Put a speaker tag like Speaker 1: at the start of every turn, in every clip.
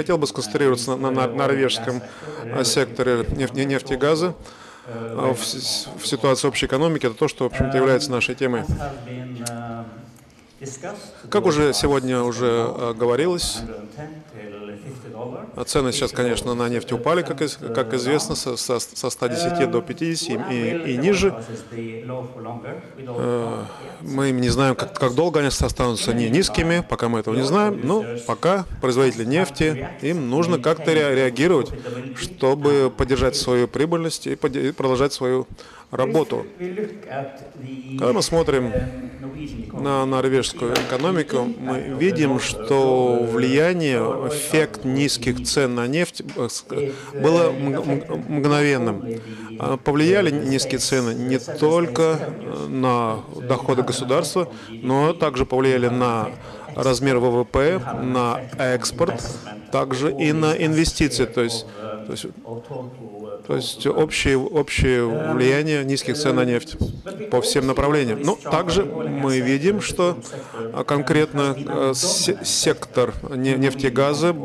Speaker 1: хотел бы сконцентрироваться на, на норвежском секторе нефти, нефти и газа в, в ситуации общей экономики. Это то, что, в общем-то, является нашей темой. Как уже сегодня уже говорилось, Цены сейчас, конечно, на нефть упали, как, как известно, со, со 110 до 50 и, и ниже. Э, мы не знаем, как, как долго они останутся не низкими, пока мы этого не знаем, но пока производители нефти, им нужно как-то реагировать, чтобы поддержать свою прибыльность и продолжать свою работу. Когда мы смотрим на норвежскую экономику, мы видим, что влияние, эффект низких цен на нефть э, было мгновенным. А повлияли низкие цены не только на доходы государства, но также повлияли на размер ВВП, на экспорт, также и на инвестиции. То есть, то есть то есть общее, общее влияние низких цен на нефть по всем направлениям. Но также мы видим, что конкретно э, сектор нефти и газа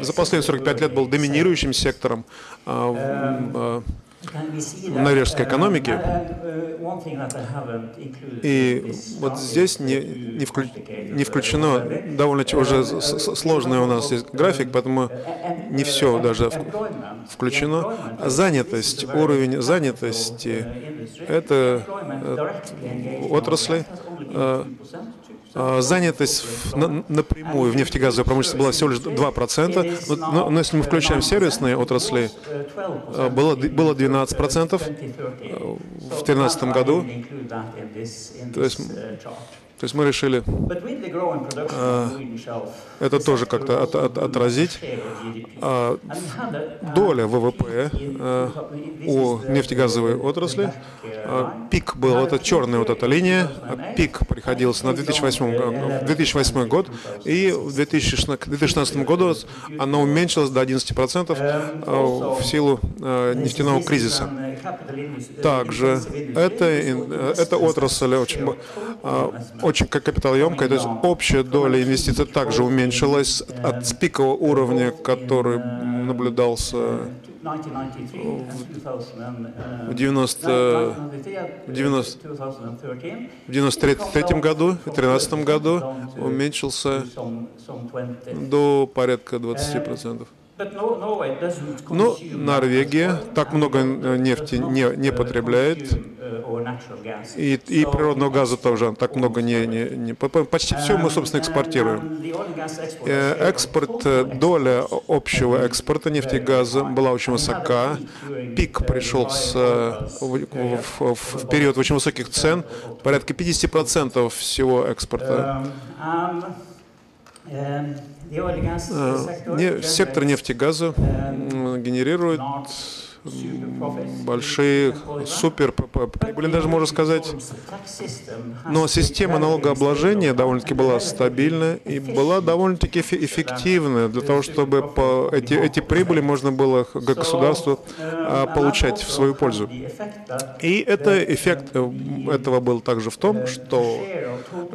Speaker 1: за последние 45 лет был доминирующим сектором а, норвежской экономики. И вот здесь не, не, вклю, не включено, довольно уже сложный у нас есть график, поэтому не все даже включено. Занятость, уровень занятости, это э, отрасли, а, занятость напрямую в нефтегазовой промышленности была всего лишь 2%, но, но если мы включаем сервисные отрасли, а, было, было 12% а, в 2013 году. То есть то есть мы решили э, это тоже как-то от, от, отразить. Э, доля ВВП э, у нефтегазовой отрасли, э, пик был, эта черная вот эта линия, пик приходился на 2008, 2008 год, и в 2016 году она уменьшилась до 11% э, в силу э, нефтяного кризиса. Также это, эта отрасль очень, очень капиталоемкая, то есть общая доля инвестиций также уменьшилась от пикового уровня, который наблюдался в 90, в 90, в 93 году, в 2013 году уменьшился до порядка 20 процентов. Но Норвегия так много э, нефти не, не потребляет, и, и природного газа тоже так много не, не, не... Почти все мы, собственно, экспортируем. Э, экспорт, э, доля общего экспорта нефти и газа была очень высока. Пик пришел с, в, в, в период очень высоких цен, порядка 50% всего экспорта. Э, сектор нефти и газа генерирует большие супер прибыли, даже можно сказать. Но система налогообложения довольно-таки была стабильная и была довольно-таки эффективная для того, чтобы по эти, эти прибыли можно было государству а, получать в свою пользу. И это эффект э, этого был также в том, что,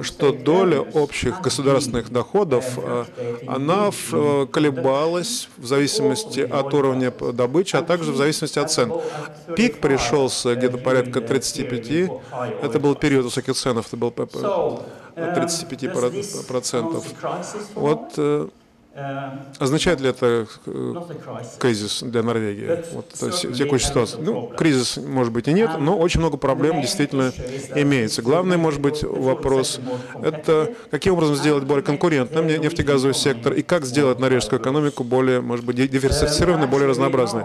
Speaker 1: что доля общих государственных доходов, а, она э, колебалась в зависимости от уровня добычи, а также в зависимости зависимости от цен. Пик пришелся где-то порядка 35, это был период высоких цен, это был 35%. Вот э, Означает ли это э, кризис для Норвегии? Вот, текущая ситуация. Ну, кризис, может быть, и нет, но очень много проблем действительно имеется. Главный, может быть, вопрос – это каким образом сделать более конкурентным нефтегазовый сектор и как сделать норвежскую экономику более, может быть, диверсифицированной, более разнообразной.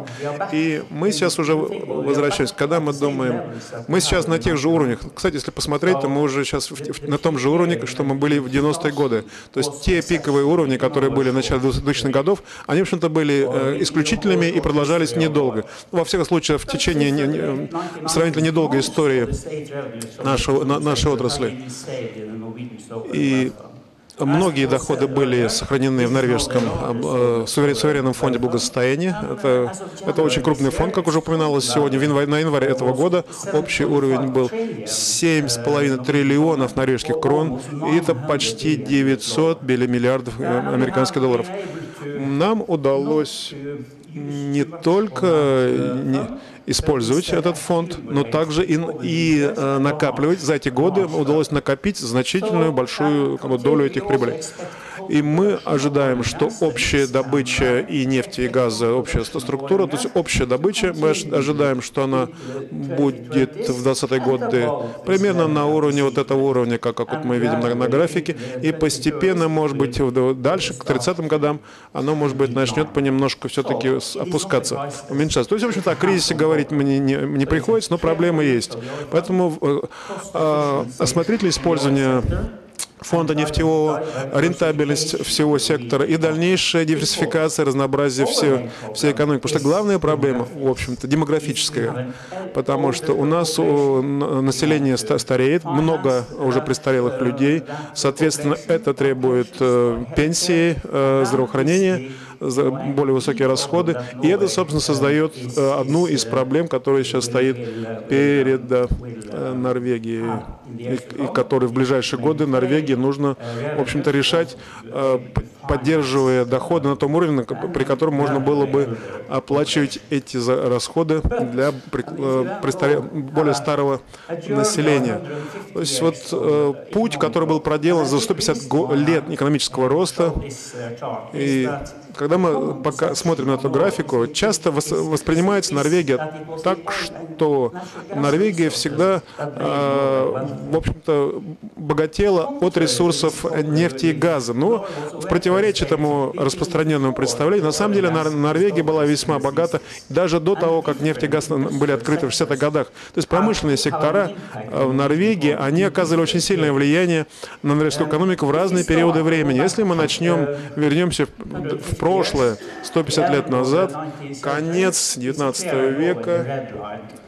Speaker 1: И мы сейчас уже возвращаемся, когда мы думаем, мы сейчас на тех же уровнях, кстати, если посмотреть, то мы уже сейчас на том же уровне, что мы были в 90-е годы. То есть те пиковые уровни, которые были на начала 2000-х годов, они, в общем-то, были э, исключительными и продолжались недолго. Во всех случаях, в течение сравнительно недолгой истории нашего, на, нашей отрасли. И Многие доходы были сохранены в норвежском э, суверенном фонде благосостояния. Это, это очень крупный фонд, как уже упоминалось сегодня. В январе, на январе этого года общий уровень был 7,5 триллионов норвежских крон, и это почти 900 миллиардов э, американских долларов. нам удалось не только не использовать этот фонд, но также и, и э, накапливать. За эти годы удалось накопить значительную большую долю этих прибылей. И мы ожидаем, что общая добыча и нефти, и газа, общая структура, то есть общая добыча, мы ожидаем, что она будет в 20 годы примерно на уровне вот этого уровня, как, как вот мы видим на, на графике, и постепенно, может быть, дальше, к 30-м годам, оно, может быть, начнет понемножку все-таки опускаться, уменьшаться. То есть, в общем-то, о кризисе говорить мне не, не приходится, но проблемы есть. Поэтому э, э, осмотрительное использование фонда нефтевого, рентабельность всего сектора и дальнейшая диверсификация, разнообразие всей, всей экономики. Потому что главная проблема, в общем-то, демографическая, потому что у нас население стареет, много уже престарелых людей, соответственно, это требует э, пенсии, э, здравоохранения, более высокие расходы. И это, собственно, создает э, одну из проблем, которая сейчас стоит перед э, Норвегией, и, и которой в ближайшие годы Норвегии нужно, в общем-то, решать, э, поддерживая доходы на том уровне, при котором можно было бы оплачивать эти расходы для более старого населения. То есть вот путь, который был проделан за 150 лет экономического роста, и когда мы пока смотрим на эту графику, часто воспринимается Норвегия так, что Норвегия всегда, э, в общем-то, богатела от ресурсов нефти и газа. Но в противоречие этому распространенному представлению, на самом деле Норвегия была весьма богата даже до того, как нефть и газ были открыты в 60-х годах. То есть промышленные сектора э, в Норвегии, они оказывали очень сильное влияние на норвежскую экономику в разные периоды времени. Если мы начнем, вернемся в прошлое, 150 лет назад, конец 19 века,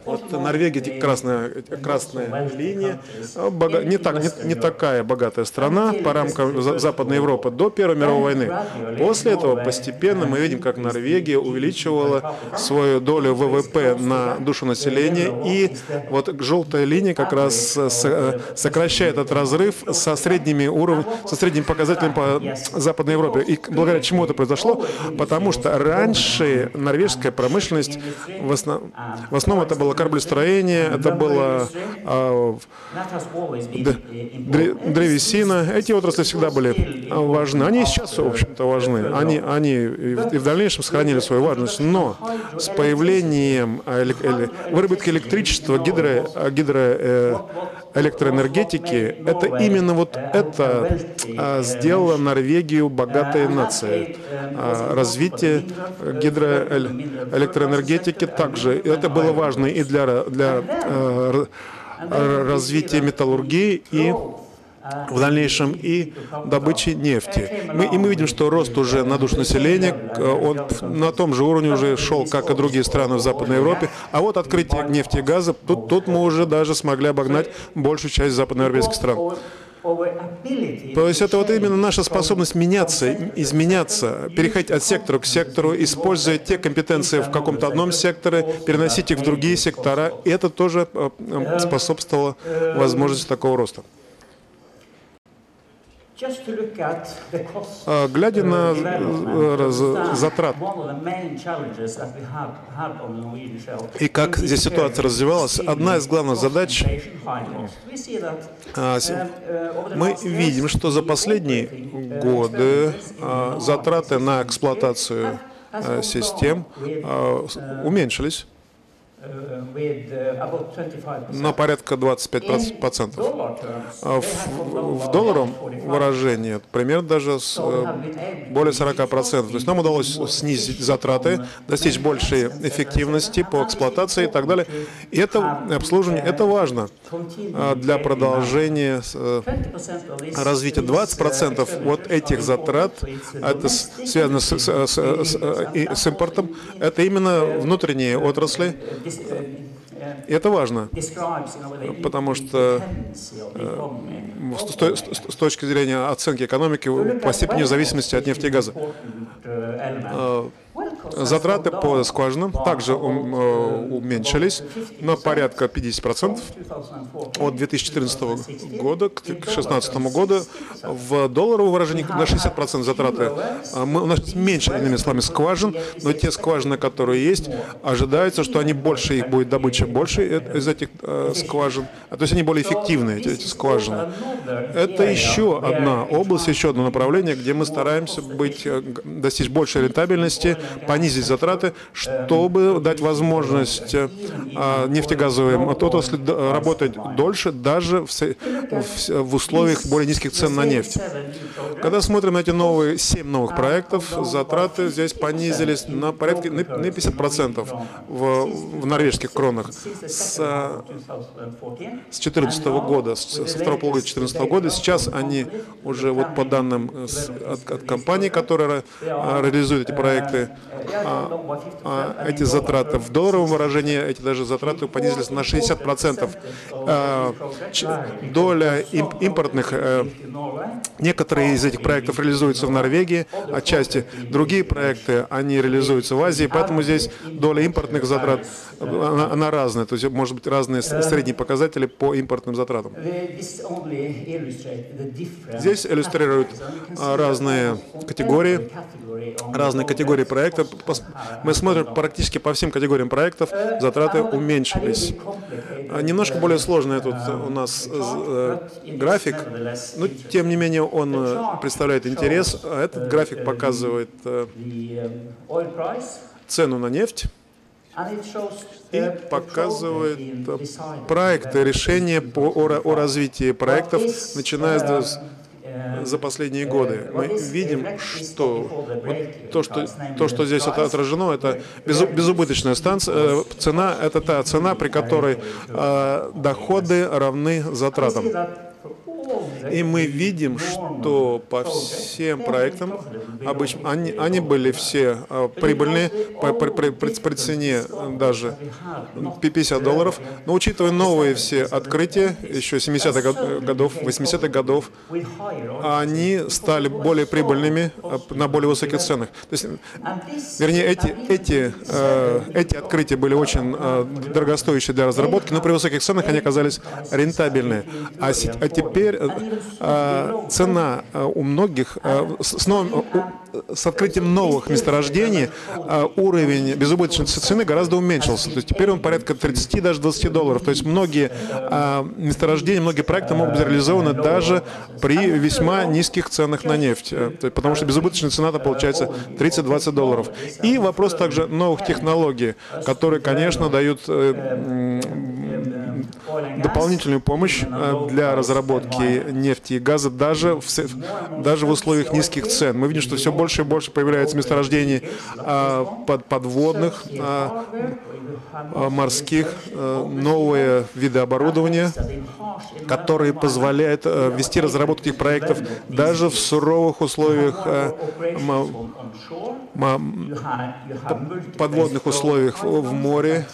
Speaker 1: вот Норвегия, красная, красная линия, бога, не, так, не, не такая богатая страна по рамкам Западной Европы до Первой мировой войны. После этого постепенно мы видим, как Норвегия увеличивала свою долю ВВП на душу населения, и вот желтая линия как раз сокращает этот разрыв со средними уровнями, со средним показателем по Западной Европе. И благодаря чему это произошло? Потому что раньше норвежская промышленность, в основном, в основном это было кораблестроение, это было а, древесина. Эти отрасли всегда были важны. Они и сейчас, в общем-то, важны. Они, они и в дальнейшем сохранили свою важность. Но с появлением выработки электричества, гидро, гидроэлектроэнергетики, это именно вот это а, сделало Норвегию богатой нацией. А, развитие гидроэлектроэнергетики также. Это было важно и для, для э, развития металлургии и в дальнейшем и добычи нефти. Мы, и мы видим, что рост уже на душу населения, он на том же уровне уже шел, как и другие страны в Западной Европе. А вот открытие нефти и газа, тут, тут мы уже даже смогли обогнать большую часть западноевропейских стран. То есть это вот именно наша способность меняться, изменяться, переходить от сектора к сектору, используя те компетенции в каком-то одном секторе, переносить их в другие сектора. И это тоже э, э, способствовало возможности такого роста. А, глядя на uh, затрат. и как здесь ситуация развивалась, одна из главных задач, а, uh, мы видим, что за последние годы а, затраты на эксплуатацию систем уменьшились на порядка 25%. А в, в долларовом выражении примерно даже с, э, более 40%. То есть нам удалось снизить затраты, достичь большей эффективности по эксплуатации и так далее. И это обслуживание, это важно для продолжения э, развития. 20% вот этих затрат, это связано с, с, с, с импортом, это именно внутренние отрасли, и это важно, потому что э, с точки зрения оценки экономики по степени зависимости от нефти и газа. Э, Затраты по скважинам также уменьшились на порядка 50% от 2014 года к 2016 году. В долларовом выражении на 60% затраты. Мы, у нас меньше, иными словами, скважин, но те скважины, которые есть, ожидается, что они больше, их будет добыча больше из этих э, скважин, а то есть они более эффективные, эти, эти скважины. Это еще одна область, еще одно направление, где мы стараемся быть, э, достичь большей рентабельности, понизить затраты, чтобы дать возможность э, нефтегазовым отрасли работать дольше, даже в, условиях более низких цен на нефть. Когда смотрим на эти новые, 7 новых проектов, затраты здесь понизились на порядка на 50% в, в норвежских кронах с, с 2014 года, со второго полугодия 2014 года. Сейчас они уже вот по данным от, от компаний, которые реализуют эти проекты, а, а эти затраты в долларовом выражении, эти даже затраты понизились на 60%. А, доля импортных, э, некоторые из этих проектов реализуются в Норвегии, отчасти другие проекты, они реализуются в Азии, поэтому здесь доля импортных затрат, она, она разная, то есть может быть разные средние показатели по импортным затратам. Здесь иллюстрируют а, разные категории, разные категории проектов. Мы смотрим практически по всем категориям проектов, затраты уменьшились. А, немножко более сложный тут у нас э, график, но тем не менее он э, представляет интерес. Этот график показывает э, цену на нефть и показывает проекты, решения по, о, о развитии проектов, начиная с за последние годы. Мы видим, что вот то, что то, что здесь это отражено, это безубыточная станция. Цена – это та цена, при которой э, доходы равны затратам. И мы видим, что по всем проектам, обычно они, они были все а, прибыльные, по, при, при, при цене даже 50 долларов, но учитывая новые все открытия, еще 70-х годов, 80-х годов, они стали более прибыльными а, на более высоких ценах. То есть, вернее, эти, эти, а, эти открытия были очень дорогостоящие для разработки, но при высоких ценах они оказались рентабельные. А, а теперь а, цена а, у многих, а, с, новым, с открытием новых месторождений уровень безубыточной цены гораздо уменьшился. То есть теперь он порядка 30, даже 20 долларов. То есть многие месторождения, многие проекты могут быть реализованы даже при весьма низких ценах на нефть. Э, потому что безубыточная цена-то получается 30-20 долларов. И вопрос также новых технологий, которые, конечно, дают э, дополнительную помощь э, для разработки нефти и газа даже в, даже в условиях низких цен. Мы видим, что все больше и больше появляется месторождений э, под, подводных, э, морских, новые виды оборудования, которые позволяют вести разработку этих проектов даже в суровых условиях подводных условиях в море,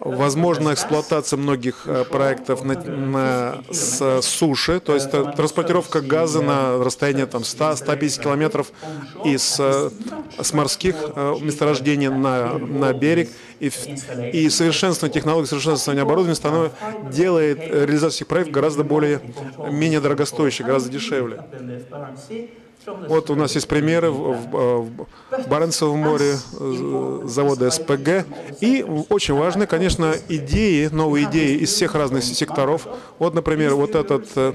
Speaker 1: возможна эксплуатация многих э, проектов на, на, с суши, то есть э, транспортировка газа на расстояние там, 100-150 километров из э, с морских месторождений на, на берег. И, и совершенствование технологий, совершенствование оборудования становится, делает реализацию проектов гораздо более, менее дорогостоящей, гораздо дешевле. Вот у нас есть примеры в, в, в Баренцевом море э, завода СПГ. И очень важны, конечно, идеи, новые идеи из всех разных секторов. Вот, например, вот этот э,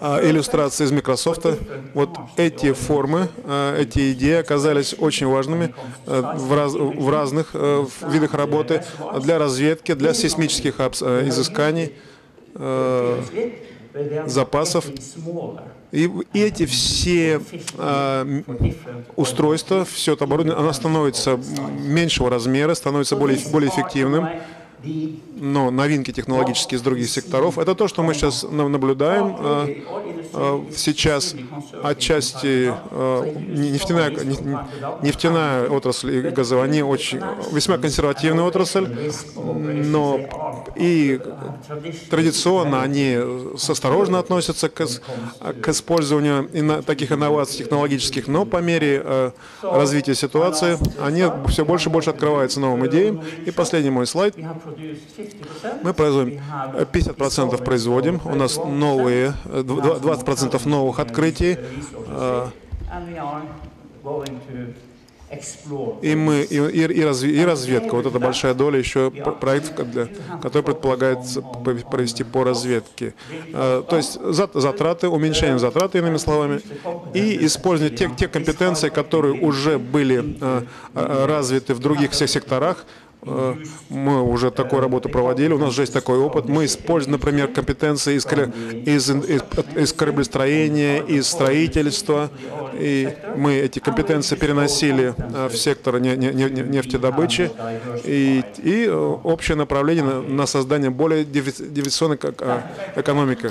Speaker 1: а, иллюстрация из Microsoft. Вот эти формы, э, эти идеи оказались очень важными в, раз, в разных видах работы для разведки, для сейсмических изысканий запасов. И эти все э, устройства, все это оборудование, оно становится меньшего размера, становится более, более эффективным. Но новинки технологические из других секторов, это то, что мы сейчас наблюдаем э, э, сейчас. Отчасти э, нефтяная, нефтяная отрасль и газование очень, весьма консервативная отрасль, но И традиционно они осторожно относятся к, к использованию таких инноваций технологических, но по мере э, развития ситуации они все больше и больше открываются новым идеям. И последний мой слайд. Мы производим 50% производим. У нас новые, 20% новых открытий. Э, и мы и, и, и, разви, и разведка. Вот это большая доля еще проектов, для, который предполагается провести по разведке. А, то есть затраты, уменьшение затрат, иными словами, и использование те, те компетенции, которые уже были а, а, развиты в других всех секторах, мы уже такую работу проводили, у нас же есть такой опыт. Мы используем, например, компетенции из, из, из, из кораблестроения, из строительства, и мы эти компетенции переносили э, в сектор нефтедобычи, и, и общее направление на, на создание более диверсионной экономики.